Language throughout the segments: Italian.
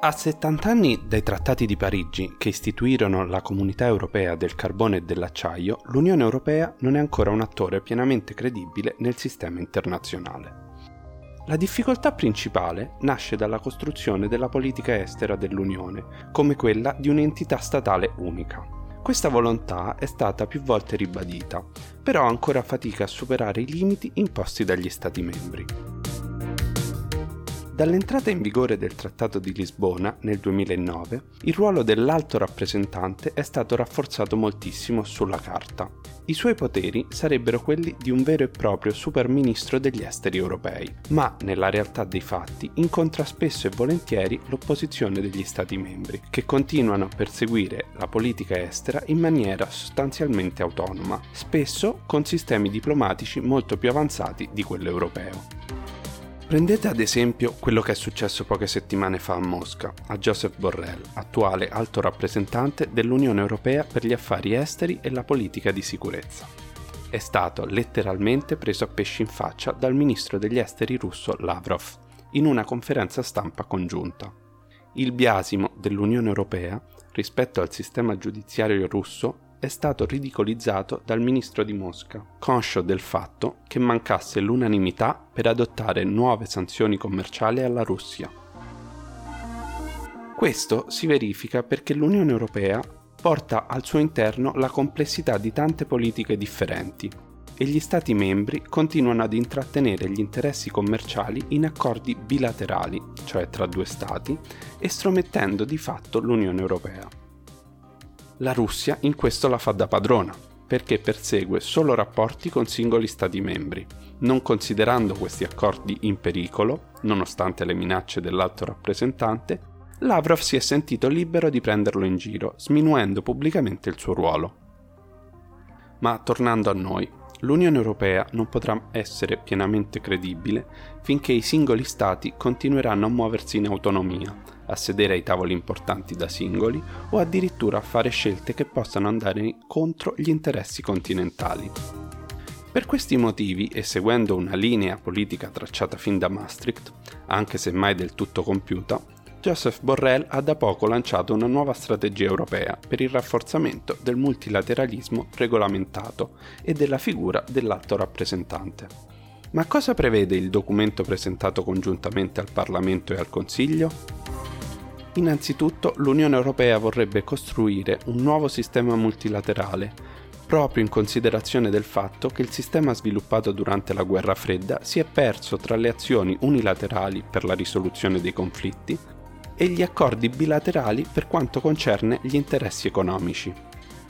A 70 anni dai trattati di Parigi, che istituirono la comunità europea del carbone e dell'acciaio, l'Unione Europea non è ancora un attore pienamente credibile nel sistema internazionale. La difficoltà principale nasce dalla costruzione della politica estera dell'Unione come quella di un'entità statale unica. Questa volontà è stata più volte ribadita, però ancora fatica a superare i limiti imposti dagli Stati membri. Dall'entrata in vigore del Trattato di Lisbona nel 2009, il ruolo dell'alto rappresentante è stato rafforzato moltissimo sulla carta. I suoi poteri sarebbero quelli di un vero e proprio superministro degli esteri europei, ma nella realtà dei fatti incontra spesso e volentieri l'opposizione degli Stati membri, che continuano a perseguire la politica estera in maniera sostanzialmente autonoma, spesso con sistemi diplomatici molto più avanzati di quello europeo. Prendete ad esempio quello che è successo poche settimane fa a Mosca, a Joseph Borrell, attuale alto rappresentante dell'Unione Europea per gli affari esteri e la politica di sicurezza. È stato letteralmente preso a pesci in faccia dal ministro degli esteri russo Lavrov in una conferenza stampa congiunta. Il biasimo dell'Unione Europea rispetto al sistema giudiziario russo è stato ridicolizzato dal ministro di Mosca, conscio del fatto che mancasse l'unanimità per adottare nuove sanzioni commerciali alla Russia. Questo si verifica perché l'Unione Europea porta al suo interno la complessità di tante politiche differenti e gli Stati membri continuano ad intrattenere gli interessi commerciali in accordi bilaterali, cioè tra due Stati, estromettendo di fatto l'Unione Europea. La Russia in questo la fa da padrona, perché persegue solo rapporti con singoli Stati membri, non considerando questi accordi in pericolo, nonostante le minacce dell'alto rappresentante, Lavrov si è sentito libero di prenderlo in giro, sminuendo pubblicamente il suo ruolo. Ma tornando a noi, l'Unione Europea non potrà essere pienamente credibile finché i singoli Stati continueranno a muoversi in autonomia, a sedere ai tavoli importanti da singoli o addirittura a fare scelte che possano andare contro gli interessi continentali. Per questi motivi e seguendo una linea politica tracciata fin da Maastricht, anche se mai del tutto compiuta, Joseph Borrell ha da poco lanciato una nuova strategia europea per il rafforzamento del multilateralismo regolamentato e della figura dell'alto rappresentante. Ma cosa prevede il documento presentato congiuntamente al Parlamento e al Consiglio? Innanzitutto l'Unione Europea vorrebbe costruire un nuovo sistema multilaterale, proprio in considerazione del fatto che il sistema sviluppato durante la guerra fredda si è perso tra le azioni unilaterali per la risoluzione dei conflitti e gli accordi bilaterali per quanto concerne gli interessi economici.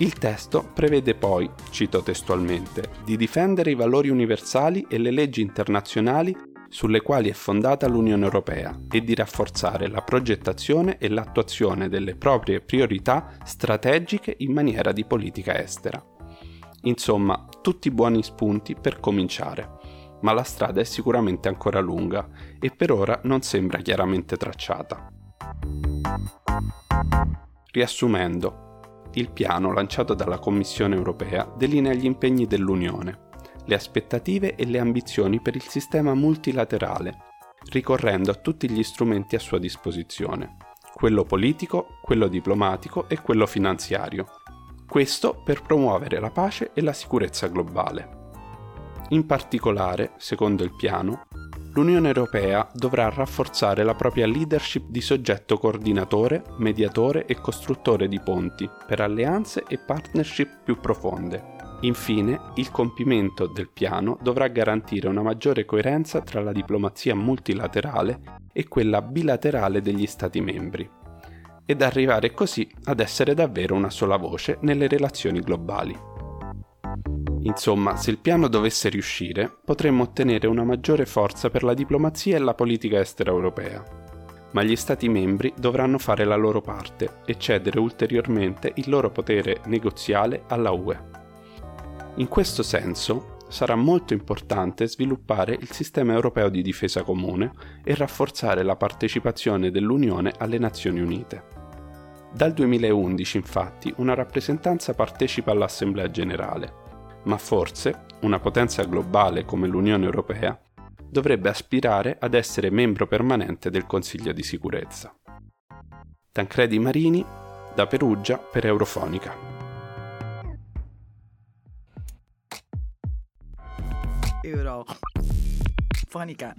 Il testo prevede poi, cito testualmente, di difendere i valori universali e le leggi internazionali sulle quali è fondata l'Unione Europea e di rafforzare la progettazione e l'attuazione delle proprie priorità strategiche in maniera di politica estera. Insomma, tutti buoni spunti per cominciare, ma la strada è sicuramente ancora lunga e per ora non sembra chiaramente tracciata. Riassumendo, il piano lanciato dalla Commissione europea delinea gli impegni dell'Unione le aspettative e le ambizioni per il sistema multilaterale, ricorrendo a tutti gli strumenti a sua disposizione, quello politico, quello diplomatico e quello finanziario. Questo per promuovere la pace e la sicurezza globale. In particolare, secondo il piano, l'Unione Europea dovrà rafforzare la propria leadership di soggetto coordinatore, mediatore e costruttore di ponti per alleanze e partnership più profonde, Infine, il compimento del piano dovrà garantire una maggiore coerenza tra la diplomazia multilaterale e quella bilaterale degli Stati membri, ed arrivare così ad essere davvero una sola voce nelle relazioni globali. Insomma, se il piano dovesse riuscire, potremmo ottenere una maggiore forza per la diplomazia e la politica estera europea. Ma gli Stati membri dovranno fare la loro parte e cedere ulteriormente il loro potere negoziale alla UE. In questo senso sarà molto importante sviluppare il sistema europeo di difesa comune e rafforzare la partecipazione dell'Unione alle Nazioni Unite. Dal 2011 infatti una rappresentanza partecipa all'Assemblea generale, ma forse una potenza globale come l'Unione Europea dovrebbe aspirare ad essere membro permanente del Consiglio di sicurezza. Tancredi Marini, da Perugia per Eurofonica. Funny cat.